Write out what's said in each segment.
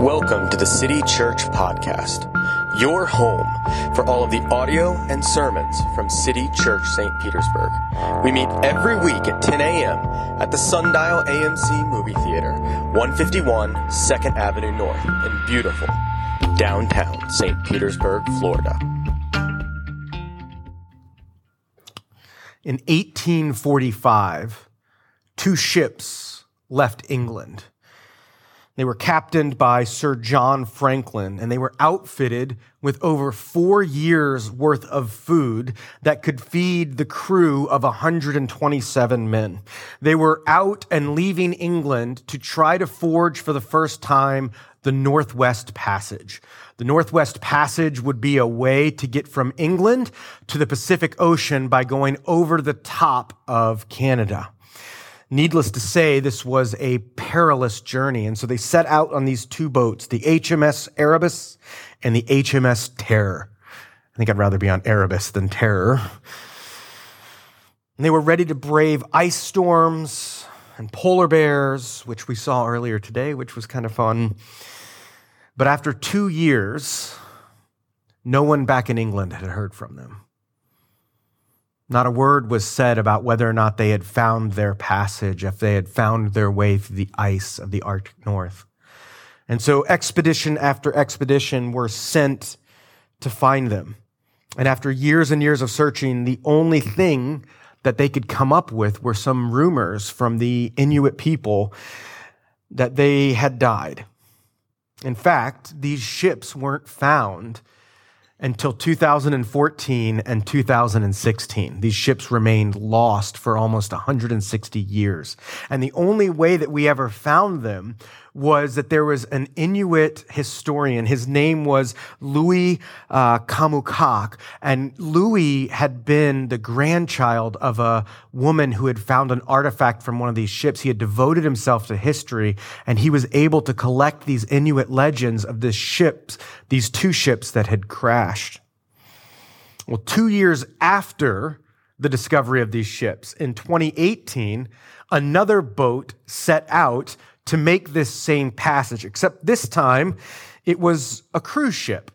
Welcome to the City Church Podcast, your home for all of the audio and sermons from City Church St. Petersburg. We meet every week at 10 a.m. at the Sundial AMC Movie Theater, 151 2nd Avenue North in beautiful downtown St. Petersburg, Florida. In 1845, two ships left England. They were captained by Sir John Franklin, and they were outfitted with over four years worth of food that could feed the crew of 127 men. They were out and leaving England to try to forge for the first time the Northwest Passage. The Northwest Passage would be a way to get from England to the Pacific Ocean by going over the top of Canada. Needless to say, this was a perilous journey. And so they set out on these two boats, the HMS Erebus and the HMS Terror. I think I'd rather be on Erebus than Terror. And they were ready to brave ice storms and polar bears, which we saw earlier today, which was kind of fun. But after two years, no one back in England had heard from them. Not a word was said about whether or not they had found their passage, if they had found their way through the ice of the Arctic North. And so expedition after expedition were sent to find them. And after years and years of searching, the only thing that they could come up with were some rumors from the Inuit people that they had died. In fact, these ships weren't found until 2014 and 2016. These ships remained lost for almost 160 years. And the only way that we ever found them was that there was an Inuit historian. His name was Louis uh, Kamookak. And Louis had been the grandchild of a woman who had found an artifact from one of these ships. He had devoted himself to history and he was able to collect these Inuit legends of the ships, these two ships that had crashed. Well, two years after the discovery of these ships, in 2018, another boat set out to make this same passage, except this time it was a cruise ship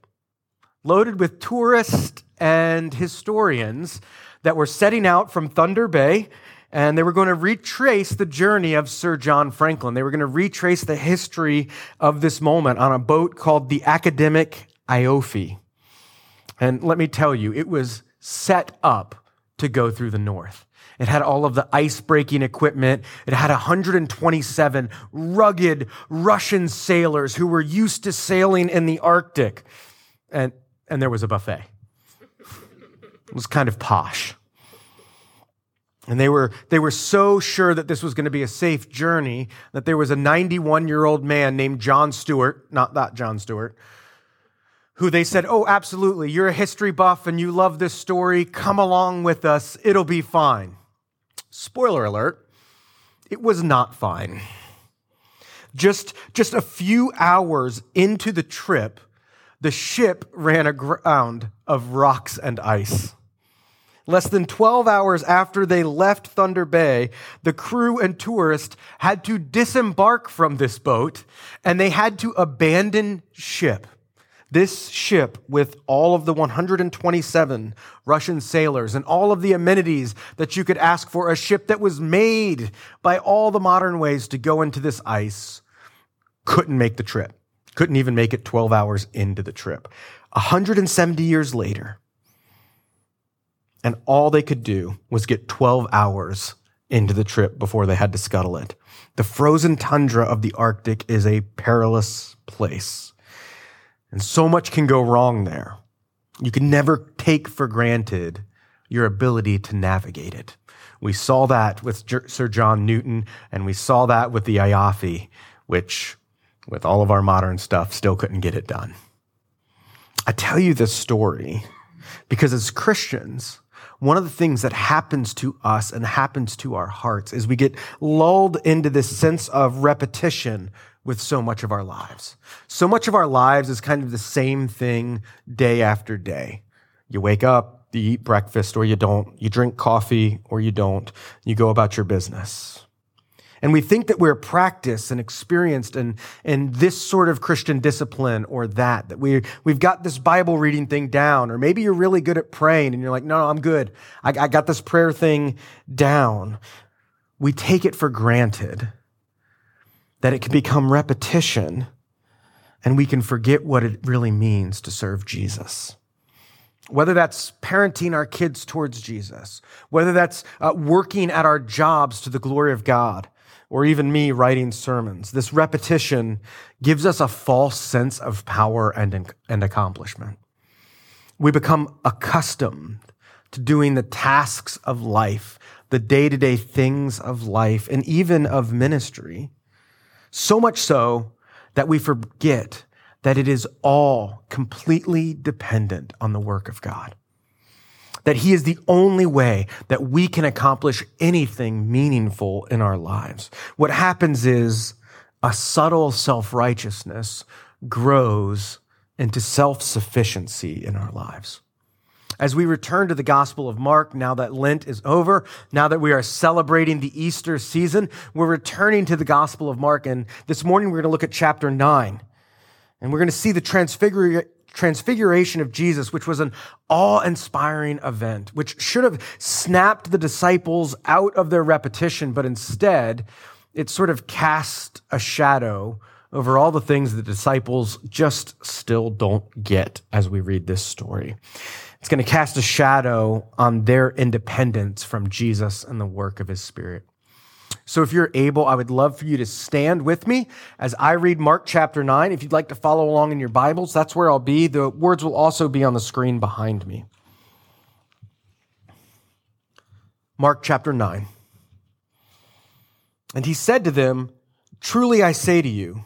loaded with tourists and historians that were setting out from Thunder Bay and they were going to retrace the journey of Sir John Franklin. They were going to retrace the history of this moment on a boat called the Akademik Ioffe. And let me tell you, it was set up to go through the north. It had all of the ice breaking equipment. It had 127 rugged Russian sailors who were used to sailing in the Arctic. And, and there was a buffet. It was kind of posh. And they were, they were so sure that this was going to be a safe journey that there was a 91 year old man named John Stewart, not that John Stewart, who they said, Oh, absolutely. You're a history buff and you love this story. Come along with us. It'll be fine. Spoiler alert, it was not fine. Just, just a few hours into the trip, the ship ran aground of rocks and ice. Less than 12 hours after they left Thunder Bay, the crew and tourists had to disembark from this boat and they had to abandon ship. This ship, with all of the 127 Russian sailors and all of the amenities that you could ask for, a ship that was made by all the modern ways to go into this ice, couldn't make the trip. Couldn't even make it 12 hours into the trip. 170 years later, and all they could do was get 12 hours into the trip before they had to scuttle it. The frozen tundra of the Arctic is a perilous place. And so much can go wrong there. You can never take for granted your ability to navigate it. We saw that with Sir John Newton, and we saw that with the Ioffe, which, with all of our modern stuff, still couldn't get it done. I tell you this story because as Christians, one of the things that happens to us and happens to our hearts is we get lulled into this sense of repetition with so much of our lives. So much of our lives is kind of the same thing day after day. You wake up, you eat breakfast or you don't. You drink coffee or you don't. You go about your business. And we think that we're practiced and experienced in, in this sort of Christian discipline or that, that we, we've got this Bible reading thing down, or maybe you're really good at praying and you're like, no, no, I'm good. I, I got this prayer thing down. We take it for granted that it can become repetition and we can forget what it really means to serve Jesus. Whether that's parenting our kids towards Jesus, whether that's uh, working at our jobs to the glory of God, or even me writing sermons, this repetition gives us a false sense of power and, and accomplishment. We become accustomed to doing the tasks of life, the day to day things of life, and even of ministry. So much so that we forget that it is all completely dependent on the work of God. That He is the only way that we can accomplish anything meaningful in our lives. What happens is a subtle self righteousness grows into self sufficiency in our lives. As we return to the Gospel of Mark, now that Lent is over, now that we are celebrating the Easter season, we're returning to the Gospel of Mark. And this morning we're going to look at chapter 9. And we're going to see the transfiguration of Jesus, which was an awe inspiring event, which should have snapped the disciples out of their repetition, but instead it sort of cast a shadow over all the things the disciples just still don't get as we read this story. It's going to cast a shadow on their independence from Jesus and the work of his spirit. So if you're able, I would love for you to stand with me as I read Mark chapter 9. If you'd like to follow along in your Bibles, that's where I'll be. The words will also be on the screen behind me. Mark chapter 9. And he said to them, Truly I say to you,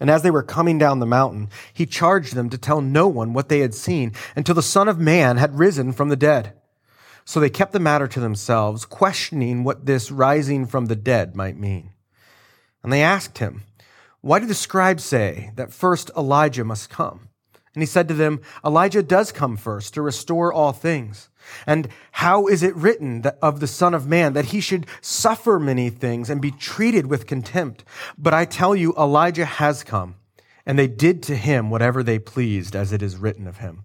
And as they were coming down the mountain, he charged them to tell no one what they had seen until the Son of Man had risen from the dead. So they kept the matter to themselves, questioning what this rising from the dead might mean. And they asked him, Why do the scribes say that first Elijah must come? And he said to them, Elijah does come first to restore all things. And how is it written of the Son of Man that he should suffer many things and be treated with contempt? But I tell you, Elijah has come, and they did to him whatever they pleased, as it is written of him.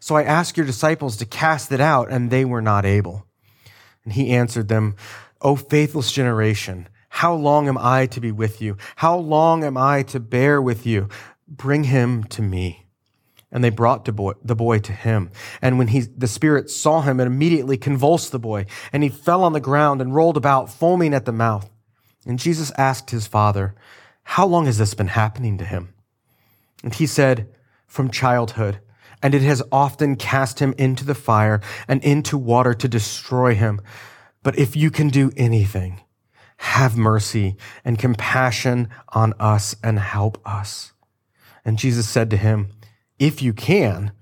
So I asked your disciples to cast it out, and they were not able. And he answered them, O faithless generation, how long am I to be with you? How long am I to bear with you? Bring him to me. And they brought the boy, the boy to him. And when he, the spirit saw him, it immediately convulsed the boy, and he fell on the ground and rolled about, foaming at the mouth. And Jesus asked his father, How long has this been happening to him? And he said, From childhood and it has often cast him into the fire and into water to destroy him. But if you can do anything, have mercy and compassion on us and help us. And Jesus said to him, If you can,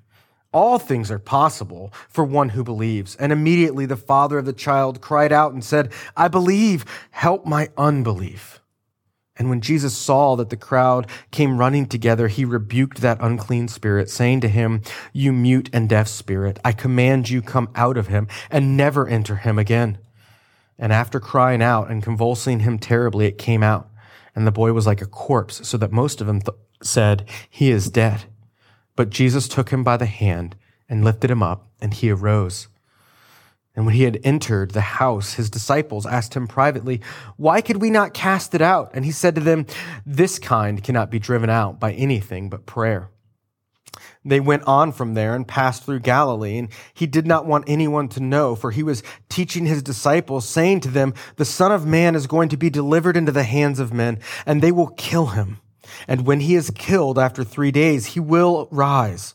all things are possible for one who believes. And immediately the father of the child cried out and said, I believe, help my unbelief. And when Jesus saw that the crowd came running together, he rebuked that unclean spirit, saying to him, You mute and deaf spirit, I command you come out of him and never enter him again. And after crying out and convulsing him terribly, it came out. And the boy was like a corpse, so that most of them th- said, He is dead. But Jesus took him by the hand and lifted him up, and he arose. And when he had entered the house, his disciples asked him privately, Why could we not cast it out? And he said to them, This kind cannot be driven out by anything but prayer. They went on from there and passed through Galilee, and he did not want anyone to know, for he was teaching his disciples, saying to them, The Son of Man is going to be delivered into the hands of men, and they will kill him. And when he is killed after three days, he will rise.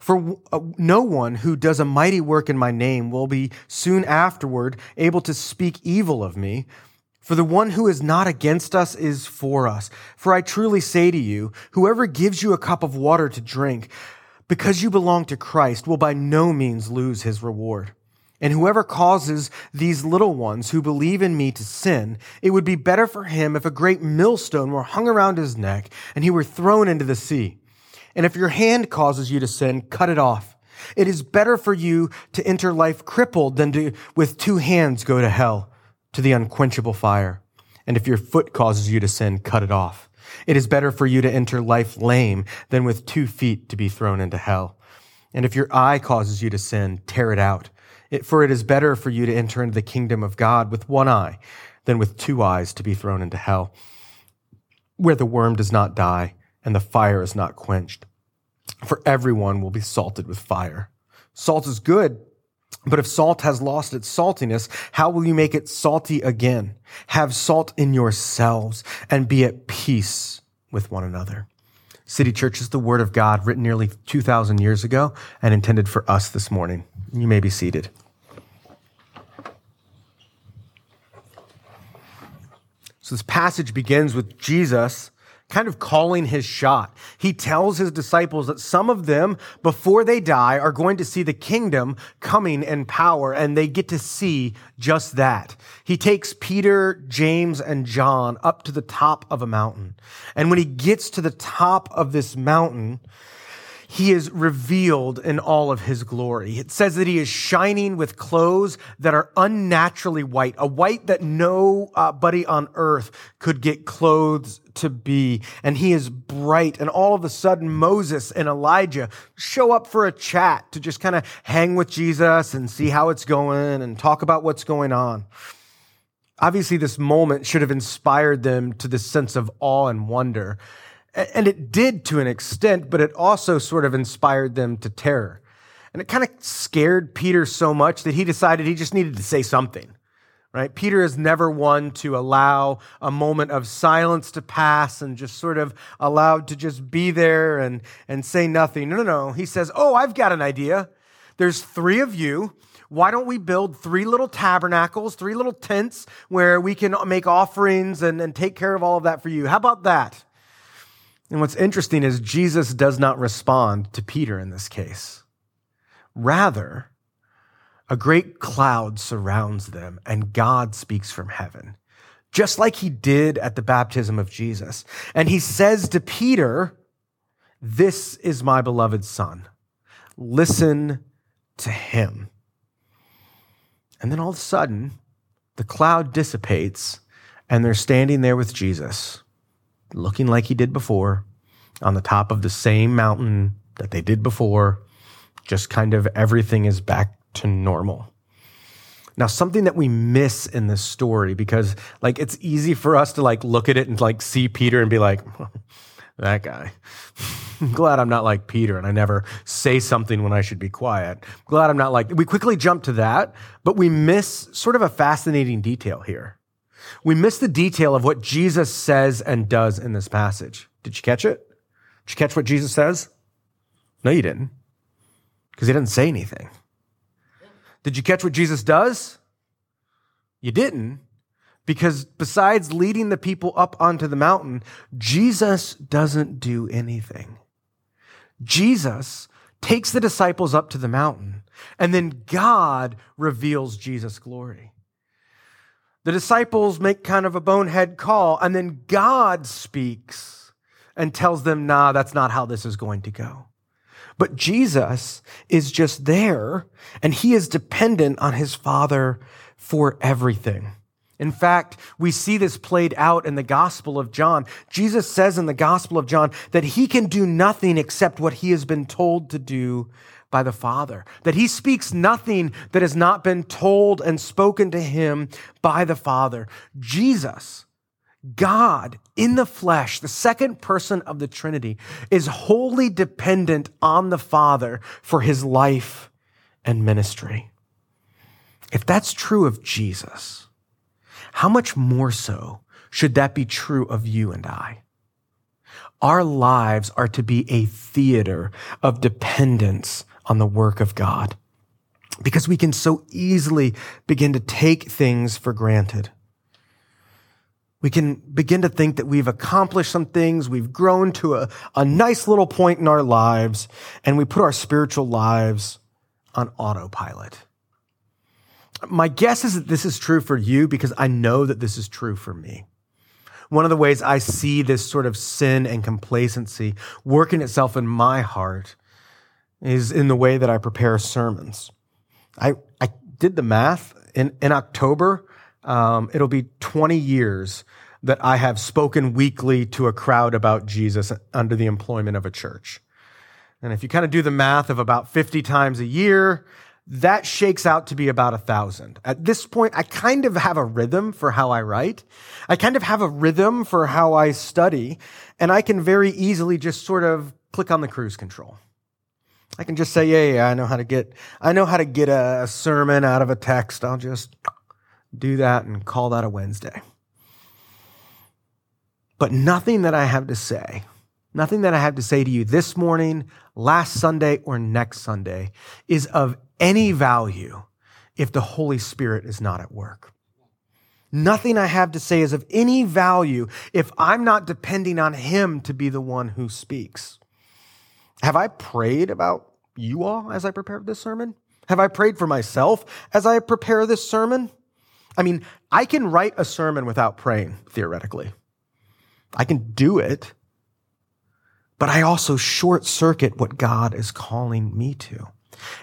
For uh, no one who does a mighty work in my name will be soon afterward able to speak evil of me. For the one who is not against us is for us. For I truly say to you, whoever gives you a cup of water to drink, because you belong to Christ, will by no means lose his reward. And whoever causes these little ones who believe in me to sin, it would be better for him if a great millstone were hung around his neck and he were thrown into the sea. And if your hand causes you to sin, cut it off. It is better for you to enter life crippled than to, with two hands, go to hell, to the unquenchable fire. And if your foot causes you to sin, cut it off. It is better for you to enter life lame than with two feet to be thrown into hell. And if your eye causes you to sin, tear it out. It, for it is better for you to enter into the kingdom of God with one eye than with two eyes to be thrown into hell, where the worm does not die and the fire is not quenched. For everyone will be salted with fire. Salt is good, but if salt has lost its saltiness, how will you make it salty again? Have salt in yourselves and be at peace with one another. City Church is the word of God written nearly 2,000 years ago and intended for us this morning. You may be seated. So this passage begins with Jesus kind of calling his shot. He tells his disciples that some of them, before they die, are going to see the kingdom coming in power, and they get to see just that. He takes Peter, James, and John up to the top of a mountain. And when he gets to the top of this mountain, he is revealed in all of his glory. It says that he is shining with clothes that are unnaturally white, a white that nobody uh, on earth could get clothes to be. And he is bright. And all of a sudden, Moses and Elijah show up for a chat to just kind of hang with Jesus and see how it's going and talk about what's going on. Obviously, this moment should have inspired them to this sense of awe and wonder. And it did to an extent, but it also sort of inspired them to terror. And it kind of scared Peter so much that he decided he just needed to say something. Right? Peter is never one to allow a moment of silence to pass and just sort of allowed to just be there and, and say nothing. No, no, no. He says, Oh, I've got an idea. There's three of you. Why don't we build three little tabernacles, three little tents where we can make offerings and, and take care of all of that for you? How about that? And what's interesting is Jesus does not respond to Peter in this case. Rather, a great cloud surrounds them and God speaks from heaven, just like he did at the baptism of Jesus. And he says to Peter, This is my beloved son. Listen to him. And then all of a sudden, the cloud dissipates and they're standing there with Jesus looking like he did before, on the top of the same mountain that they did before. Just kind of everything is back to normal. Now, something that we miss in this story, because like it's easy for us to like look at it and like see Peter and be like, that guy. I'm glad I'm not like Peter and I never say something when I should be quiet. I'm glad I'm not like, we quickly jump to that, but we miss sort of a fascinating detail here. We miss the detail of what Jesus says and does in this passage. Did you catch it? Did you catch what Jesus says? No, you didn't, because he didn't say anything. Did you catch what Jesus does? You didn't, because besides leading the people up onto the mountain, Jesus doesn't do anything. Jesus takes the disciples up to the mountain, and then God reveals Jesus' glory. The disciples make kind of a bonehead call, and then God speaks and tells them, nah, that's not how this is going to go. But Jesus is just there and he is dependent on his Father for everything. In fact, we see this played out in the Gospel of John. Jesus says in the Gospel of John that he can do nothing except what he has been told to do by the Father, that he speaks nothing that has not been told and spoken to him by the Father. Jesus God in the flesh, the second person of the Trinity, is wholly dependent on the Father for his life and ministry. If that's true of Jesus, how much more so should that be true of you and I? Our lives are to be a theater of dependence on the work of God because we can so easily begin to take things for granted. We can begin to think that we've accomplished some things, we've grown to a, a nice little point in our lives, and we put our spiritual lives on autopilot. My guess is that this is true for you because I know that this is true for me. One of the ways I see this sort of sin and complacency working itself in my heart is in the way that I prepare sermons. I, I did the math in, in October um, it'll be 20 years that I have spoken weekly to a crowd about Jesus under the employment of a church. And if you kind of do the math of about 50 times a year, that shakes out to be about a thousand. At this point, I kind of have a rhythm for how I write. I kind of have a rhythm for how I study, and I can very easily just sort of click on the cruise control. I can just say, yeah, yeah, I know how to get, I know how to get a sermon out of a text. I'll just do that and call that a Wednesday. But nothing that I have to say, nothing that I have to say to you this morning, last Sunday, or next Sunday is of any value if the Holy Spirit is not at work. Nothing I have to say is of any value if I'm not depending on Him to be the one who speaks. Have I prayed about you all as I prepare this sermon? Have I prayed for myself as I prepare this sermon? I mean, I can write a sermon without praying, theoretically. I can do it, but I also short circuit what God is calling me to.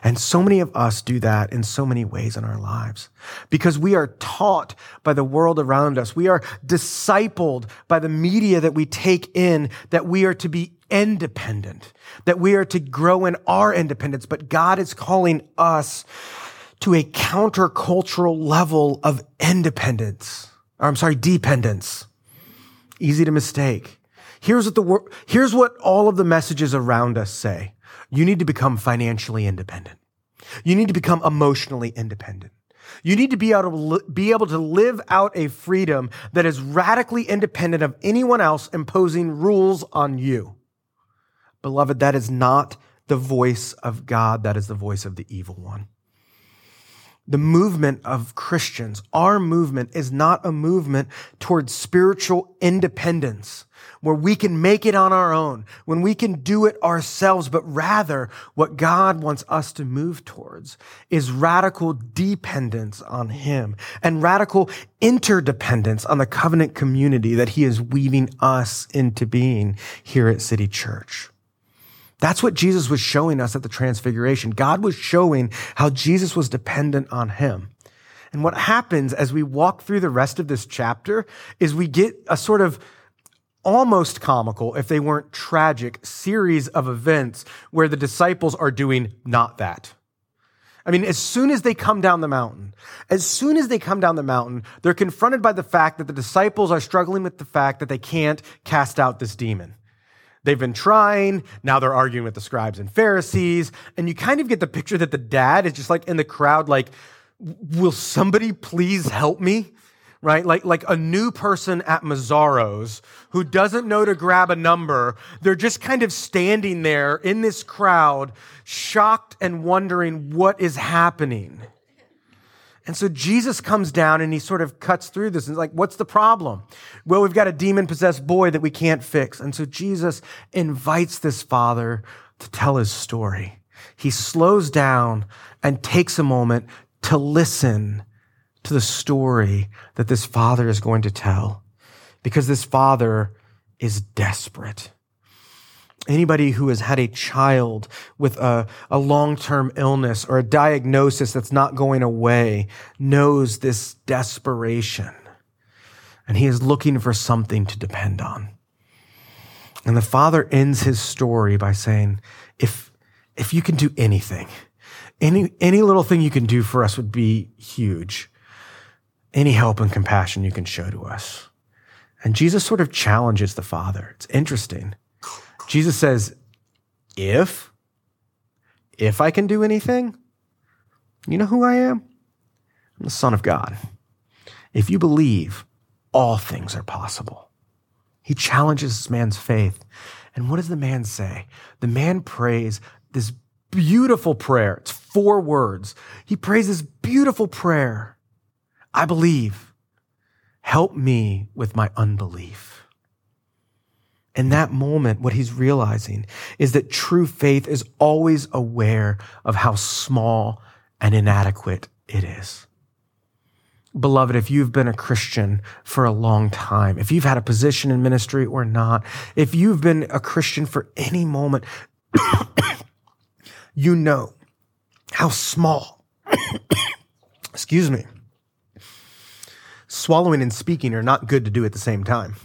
And so many of us do that in so many ways in our lives because we are taught by the world around us. We are discipled by the media that we take in that we are to be independent, that we are to grow in our independence. But God is calling us to a countercultural level of independence. Or I'm sorry, dependence. Easy to mistake. Here's what the here's what all of the messages around us say. You need to become financially independent. You need to become emotionally independent. You need to be able to be able to live out a freedom that is radically independent of anyone else imposing rules on you. Beloved, that is not the voice of God. That is the voice of the evil one the movement of Christians, our movement is not a movement towards spiritual independence where we can make it on our own, when we can do it ourselves, but rather what God wants us to move towards is radical dependence on Him and radical interdependence on the covenant community that He is weaving us into being here at City Church. That's what Jesus was showing us at the transfiguration. God was showing how Jesus was dependent on him. And what happens as we walk through the rest of this chapter is we get a sort of almost comical, if they weren't tragic, series of events where the disciples are doing not that. I mean, as soon as they come down the mountain, as soon as they come down the mountain, they're confronted by the fact that the disciples are struggling with the fact that they can't cast out this demon. They've been trying. Now they're arguing with the scribes and Pharisees. And you kind of get the picture that the dad is just like in the crowd, like, will somebody please help me? Right? Like, like a new person at Mazzaro's who doesn't know to grab a number. They're just kind of standing there in this crowd, shocked and wondering what is happening. And so Jesus comes down and he sort of cuts through this and like, what's the problem? Well, we've got a demon possessed boy that we can't fix. And so Jesus invites this father to tell his story. He slows down and takes a moment to listen to the story that this father is going to tell because this father is desperate. Anybody who has had a child with a, a long term illness or a diagnosis that's not going away knows this desperation. And he is looking for something to depend on. And the father ends his story by saying, if, if you can do anything, any, any little thing you can do for us would be huge. Any help and compassion you can show to us. And Jesus sort of challenges the father. It's interesting. Jesus says, if, if I can do anything, you know who I am? I'm the Son of God. If you believe, all things are possible. He challenges this man's faith. And what does the man say? The man prays this beautiful prayer. It's four words. He prays this beautiful prayer. I believe. Help me with my unbelief. In that moment, what he's realizing is that true faith is always aware of how small and inadequate it is. Beloved, if you've been a Christian for a long time, if you've had a position in ministry or not, if you've been a Christian for any moment, you know how small, excuse me, swallowing and speaking are not good to do at the same time.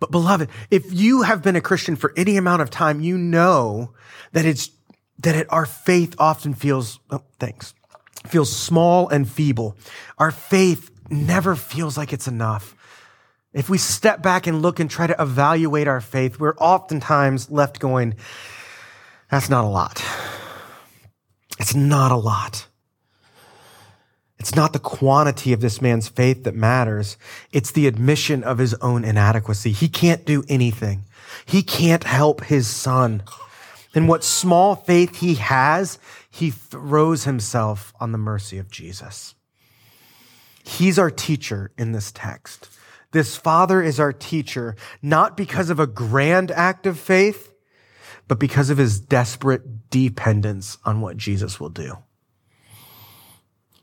But beloved, if you have been a Christian for any amount of time, you know that it's, that it, our faith often feels, oh, thanks, feels small and feeble. Our faith never feels like it's enough. If we step back and look and try to evaluate our faith, we're oftentimes left going, that's not a lot. It's not a lot. It's not the quantity of this man's faith that matters. It's the admission of his own inadequacy. He can't do anything. He can't help his son. And what small faith he has, he throws himself on the mercy of Jesus. He's our teacher in this text. This father is our teacher, not because of a grand act of faith, but because of his desperate dependence on what Jesus will do.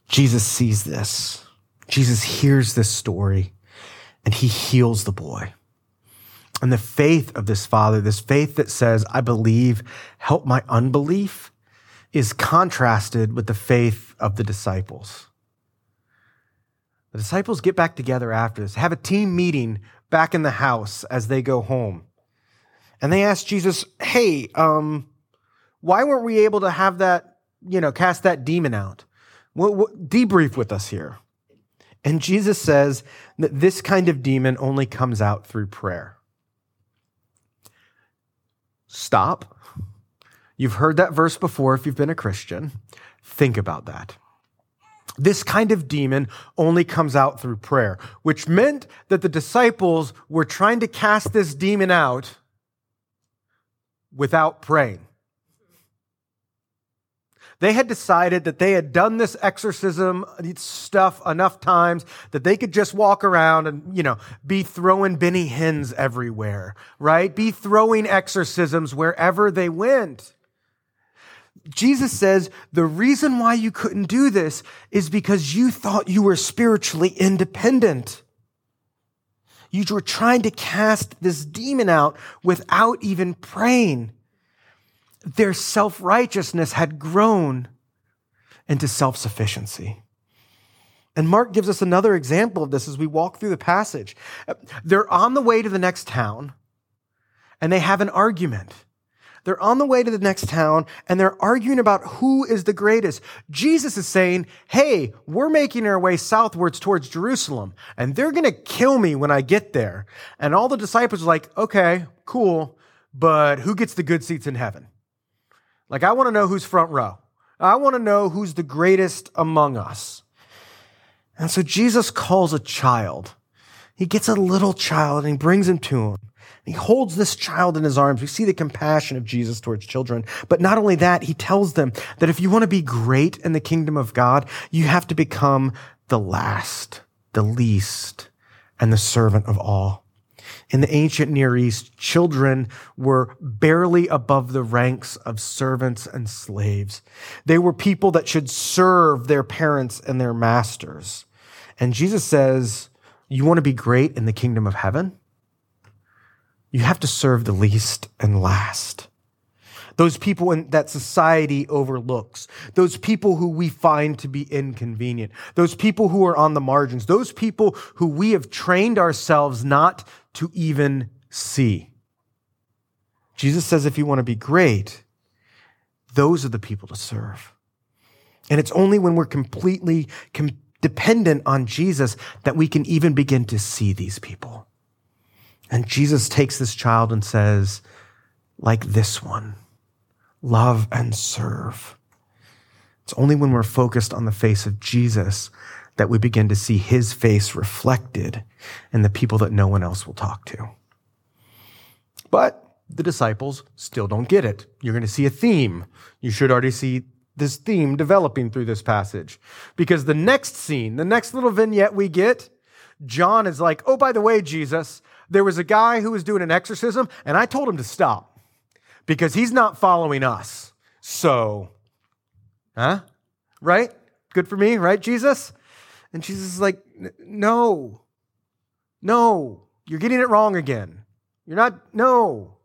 Jesus sees this. Jesus hears this story and he heals the boy. And the faith of this father, this faith that says, I believe, help my unbelief, is contrasted with the faith of the disciples. The disciples get back together after this, have a team meeting back in the house as they go home. And they ask Jesus, Hey, um, why weren't we able to have that, you know, cast that demon out? What, what, debrief with us here. And Jesus says that this kind of demon only comes out through prayer. Stop. You've heard that verse before if you've been a Christian. Think about that. This kind of demon only comes out through prayer, which meant that the disciples were trying to cast this demon out without praying. They had decided that they had done this exorcism stuff enough times that they could just walk around and, you know, be throwing Benny Hinn's everywhere, right? Be throwing exorcisms wherever they went. Jesus says the reason why you couldn't do this is because you thought you were spiritually independent. You were trying to cast this demon out without even praying their self righteousness had grown into self sufficiency. And Mark gives us another example of this as we walk through the passage. They're on the way to the next town and they have an argument. They're on the way to the next town and they're arguing about who is the greatest. Jesus is saying, Hey, we're making our way southwards towards Jerusalem and they're going to kill me when I get there. And all the disciples are like, Okay, cool. But who gets the good seats in heaven? Like, I want to know who's front row. I want to know who's the greatest among us. And so Jesus calls a child. He gets a little child and he brings him to him. He holds this child in his arms. We see the compassion of Jesus towards children. But not only that, he tells them that if you want to be great in the kingdom of God, you have to become the last, the least, and the servant of all. In the ancient Near East, children were barely above the ranks of servants and slaves. They were people that should serve their parents and their masters. And Jesus says, You want to be great in the kingdom of heaven? You have to serve the least and last. Those people in, that society overlooks. Those people who we find to be inconvenient. Those people who are on the margins. Those people who we have trained ourselves not to even see. Jesus says if you want to be great, those are the people to serve. And it's only when we're completely com- dependent on Jesus that we can even begin to see these people. And Jesus takes this child and says, like this one, love and serve. It's only when we're focused on the face of Jesus that we begin to see his face reflected in the people that no one else will talk to. But the disciples still don't get it. You're going to see a theme. You should already see this theme developing through this passage. Because the next scene, the next little vignette we get, John is like, oh, by the way, Jesus, there was a guy who was doing an exorcism, and I told him to stop because he's not following us. So, huh? Right? Good for me, right, Jesus? And Jesus is like, no, no, you're getting it wrong again. You're not, no.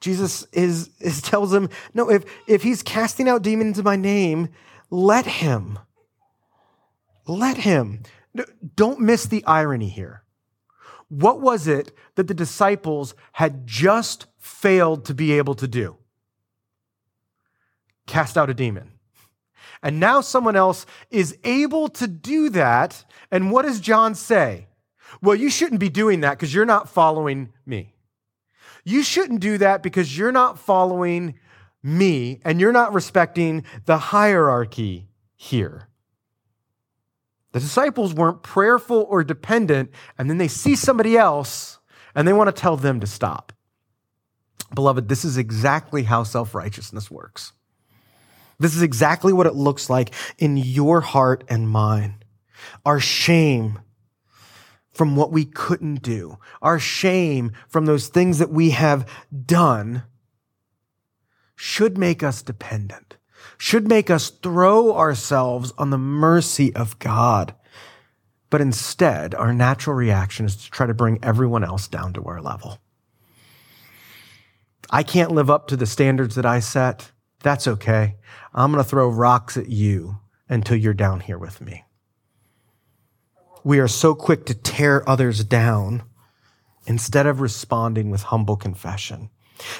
Jesus is, is tells him, no, if, if he's casting out demons in my name, let him. Let him. Don't miss the irony here. What was it that the disciples had just failed to be able to do? Cast out a demon. And now someone else is able to do that. And what does John say? Well, you shouldn't be doing that because you're not following me. You shouldn't do that because you're not following me and you're not respecting the hierarchy here. The disciples weren't prayerful or dependent, and then they see somebody else and they want to tell them to stop. Beloved, this is exactly how self righteousness works. This is exactly what it looks like in your heart and mine. Our shame from what we couldn't do, our shame from those things that we have done should make us dependent should make us throw ourselves on the mercy of God. But instead, our natural reaction is to try to bring everyone else down to our level. I can't live up to the standards that I set. That's okay. I'm going to throw rocks at you until you're down here with me. We are so quick to tear others down instead of responding with humble confession.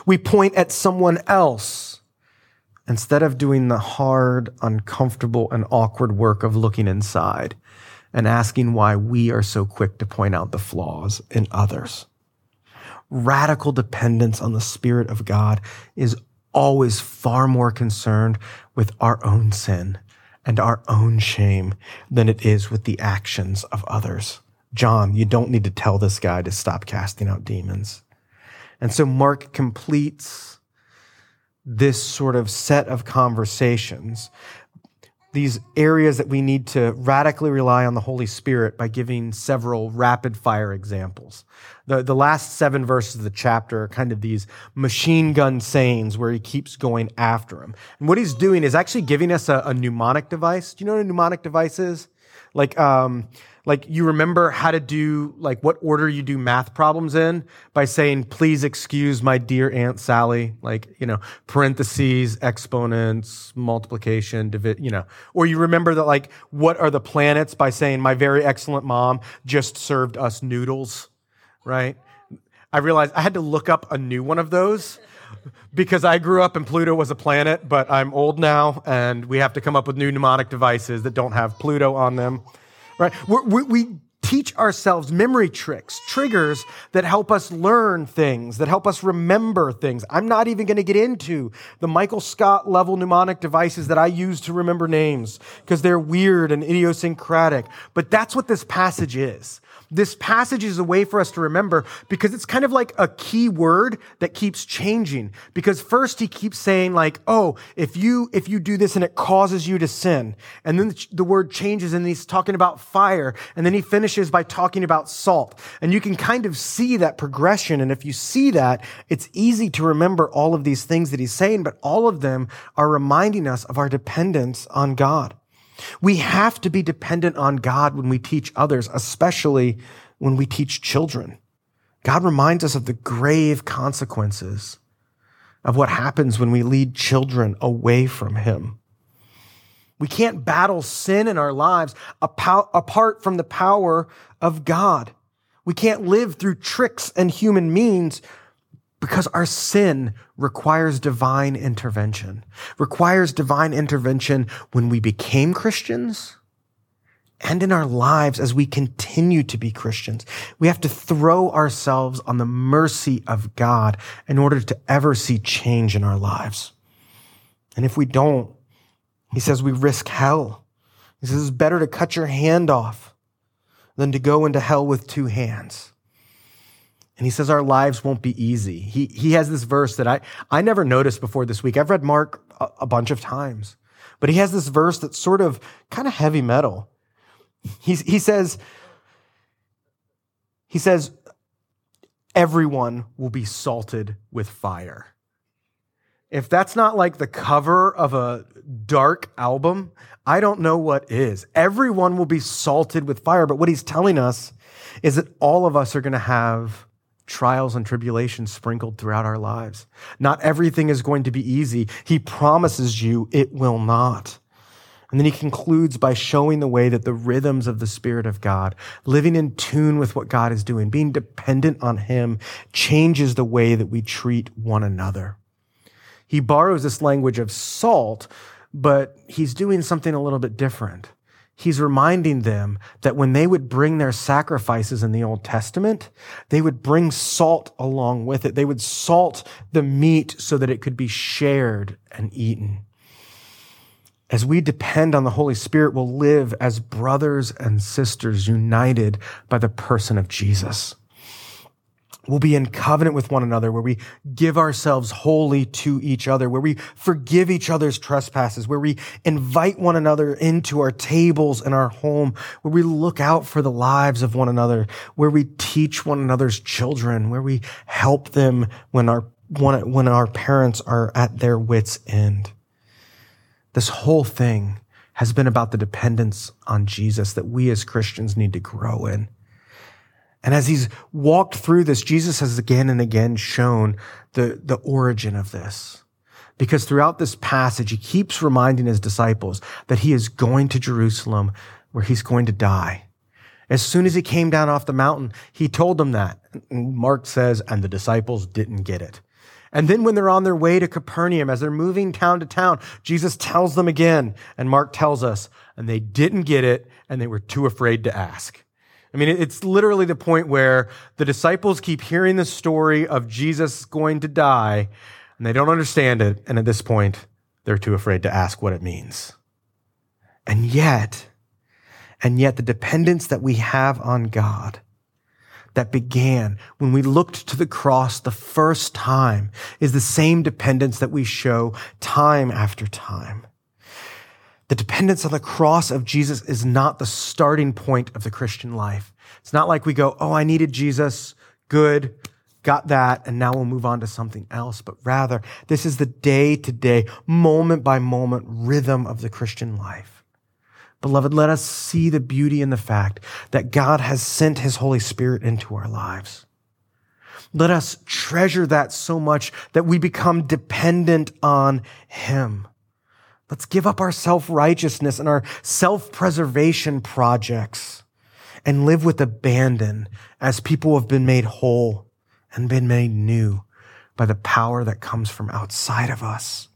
We point at someone else instead of doing the hard, uncomfortable, and awkward work of looking inside and asking why we are so quick to point out the flaws in others. Radical dependence on the Spirit of God is always far more concerned with our own sin and our own shame than it is with the actions of others. John, you don't need to tell this guy to stop casting out demons. And so Mark completes this sort of set of conversations, these areas that we need to radically rely on the Holy Spirit by giving several rapid fire examples. The, the last seven verses of the chapter are kind of these machine gun sayings where he keeps going after him. And what he's doing is actually giving us a, a mnemonic device. Do you know what a mnemonic device is? Like, um, like you remember how to do like what order you do math problems in? By saying please excuse my dear aunt sally like you know parentheses exponents multiplication divi- you know. Or you remember that like what are the planets? By saying my very excellent mom just served us noodles right? I realized i had to look up a new one of those because I grew up and Pluto was a planet, but I'm old now and we have to come up with new mnemonic devices that don't have Pluto on them. Right? We're, we we teach ourselves memory tricks, triggers that help us learn things, that help us remember things. I'm not even going to get into the Michael Scott level mnemonic devices that I use to remember names because they're weird and idiosyncratic. But that's what this passage is. This passage is a way for us to remember because it's kind of like a key word that keeps changing. Because first he keeps saying like, oh, if you, if you do this and it causes you to sin. And then the word changes and he's talking about fire. And then he finishes by talking about salt. And you can kind of see that progression. And if you see that, it's easy to remember all of these things that he's saying, but all of them are reminding us of our dependence on God. We have to be dependent on God when we teach others, especially when we teach children. God reminds us of the grave consequences of what happens when we lead children away from Him. We can't battle sin in our lives apart from the power of God. We can't live through tricks and human means because our sin requires divine intervention, requires divine intervention when we became Christians and in our lives as we continue to be Christians. We have to throw ourselves on the mercy of God in order to ever see change in our lives. And if we don't, he says we risk hell. He says it's better to cut your hand off than to go into hell with two hands. And he says our lives won't be easy. He, he has this verse that I, I never noticed before this week. I've read Mark a, a bunch of times, but he has this verse that's sort of kind of heavy metal. He's, he says, he says, everyone will be salted with fire. If that's not like the cover of a dark album, I don't know what is. Everyone will be salted with fire. But what he's telling us is that all of us are going to have trials and tribulations sprinkled throughout our lives. Not everything is going to be easy. He promises you it will not. And then he concludes by showing the way that the rhythms of the Spirit of God, living in tune with what God is doing, being dependent on Him, changes the way that we treat one another. He borrows this language of salt, but he's doing something a little bit different he's reminding them that when they would bring their sacrifices in the Old Testament, they would bring salt along with it. They would salt the meat so that it could be shared and eaten. As we depend on the Holy Spirit, we'll live as brothers and sisters united by the person of Jesus. We'll be in covenant with one another, where we give ourselves wholly to each other, where we forgive each other's trespasses, where we invite one another into our tables and our home, where we look out for the lives of one another, where we teach one another's children, where we help them when our, when our parents are at their wits' end. This whole thing has been about the dependence on Jesus that we as Christians need to grow in. And as he's walked through this, Jesus has again and again shown the, the origin of this. Because throughout this passage, he keeps reminding his disciples that he is going to Jerusalem where he's going to die. As soon as he came down off the mountain, he told them that. Mark says, and the disciples didn't get it. And then when they're on their way to Capernaum, as they're moving town to town, Jesus tells them again. And Mark tells us, and they didn't get it, and they were too afraid to ask. I mean, it's literally the point where the disciples keep hearing the story of Jesus going to die and they don't understand it. And at this point, they're too afraid to ask what it means. And yet, and yet the dependence that we have on God that began when we looked to the cross the first time is the same dependence that we show time after time. The dependence on the cross of Jesus is not the starting point of the Christian life. It's not like we go, oh, I needed Jesus, good, got that, and now we'll move on to something else. But rather, this is the day to day, moment by moment rhythm of the Christian life. Beloved, let us see the beauty in the fact that God has sent his Holy Spirit into our lives. Let us treasure that so much that we become dependent on him. Let's give up our self righteousness and our self preservation projects and live with abandon as people have been made whole and been made new by the power that comes from outside of us.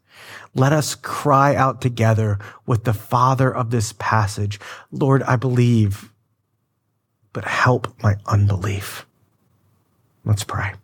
Let us cry out together with the father of this passage. Lord, I believe, but help my unbelief. Let's pray.